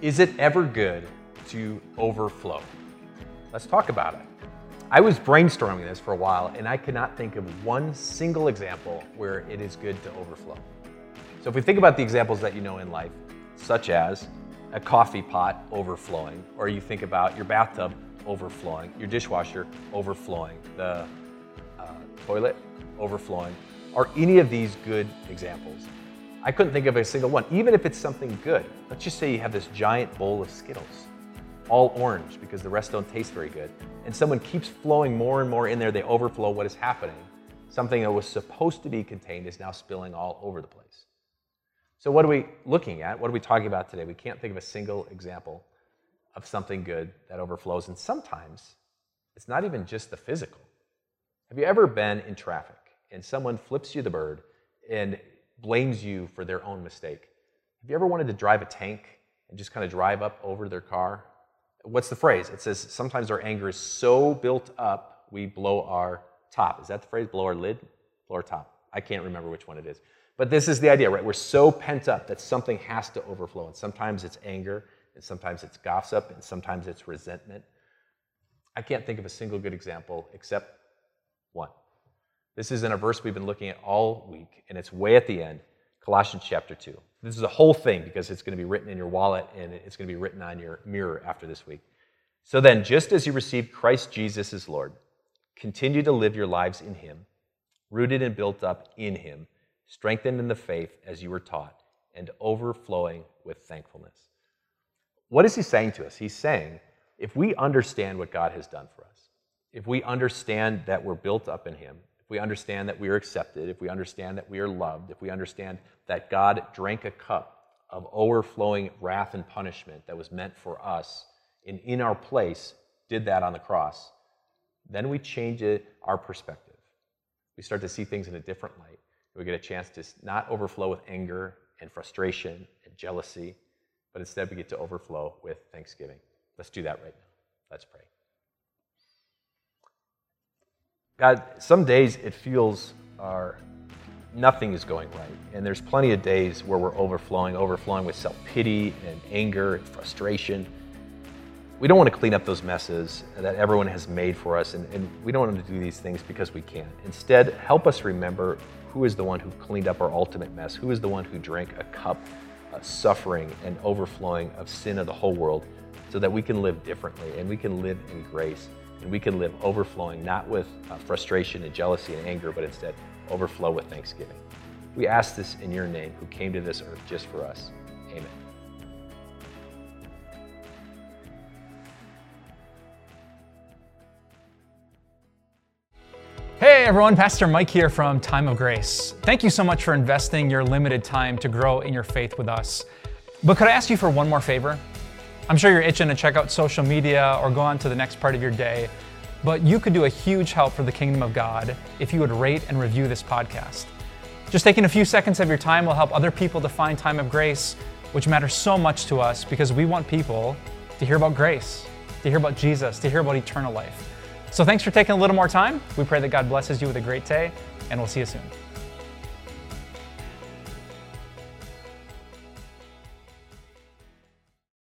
Is it ever good to overflow? Let's talk about it. I was brainstorming this for a while and I could not think of one single example where it is good to overflow. So if we think about the examples that you know in life, such as a coffee pot overflowing, or you think about your bathtub overflowing, your dishwasher overflowing, the uh, toilet overflowing, are any of these good examples? I couldn't think of a single one, even if it's something good. Let's just say you have this giant bowl of Skittles, all orange because the rest don't taste very good, and someone keeps flowing more and more in there, they overflow. What is happening? Something that was supposed to be contained is now spilling all over the place. So, what are we looking at? What are we talking about today? We can't think of a single example of something good that overflows. And sometimes it's not even just the physical. Have you ever been in traffic and someone flips you the bird and blames you for their own mistake. Have you ever wanted to drive a tank and just kind of drive up over their car? What's the phrase? It says sometimes our anger is so built up we blow our top. Is that the phrase? Blow our lid? Blow our top. I can't remember which one it is. But this is the idea, right? We're so pent up that something has to overflow. And sometimes it's anger, and sometimes it's gossip, and sometimes it's resentment. I can't think of a single good example except one. This is in a verse we've been looking at all week, and it's way at the end, Colossians chapter 2. This is a whole thing because it's going to be written in your wallet and it's going to be written on your mirror after this week. So then, just as you received Christ Jesus as Lord, continue to live your lives in Him, rooted and built up in Him, strengthened in the faith as you were taught, and overflowing with thankfulness. What is He saying to us? He's saying, if we understand what God has done for us, if we understand that we're built up in Him, if we understand that we are accepted, if we understand that we are loved, if we understand that God drank a cup of overflowing wrath and punishment that was meant for us and in our place did that on the cross, then we change it, our perspective. We start to see things in a different light. We get a chance to not overflow with anger and frustration and jealousy, but instead we get to overflow with thanksgiving. Let's do that right now. Let's pray. God, some days it feels our nothing is going right. And there's plenty of days where we're overflowing, overflowing with self pity and anger and frustration. We don't want to clean up those messes that everyone has made for us, and, and we don't want to do these things because we can. Instead, help us remember who is the one who cleaned up our ultimate mess, who is the one who drank a cup of suffering and overflowing of sin of the whole world, so that we can live differently and we can live in grace and we can live overflowing, not with uh, frustration and jealousy and anger, but instead overflow with thanksgiving. We ask this in your name, who came to this earth just for us. Amen. Hey everyone, Pastor Mike here from Time of Grace. Thank you so much for investing your limited time to grow in your faith with us. But could I ask you for one more favor? I'm sure you're itching to check out social media or go on to the next part of your day, but you could do a huge help for the kingdom of God if you would rate and review this podcast. Just taking a few seconds of your time will help other people to find time of grace, which matters so much to us because we want people to hear about grace, to hear about Jesus, to hear about eternal life. So thanks for taking a little more time. We pray that God blesses you with a great day, and we'll see you soon.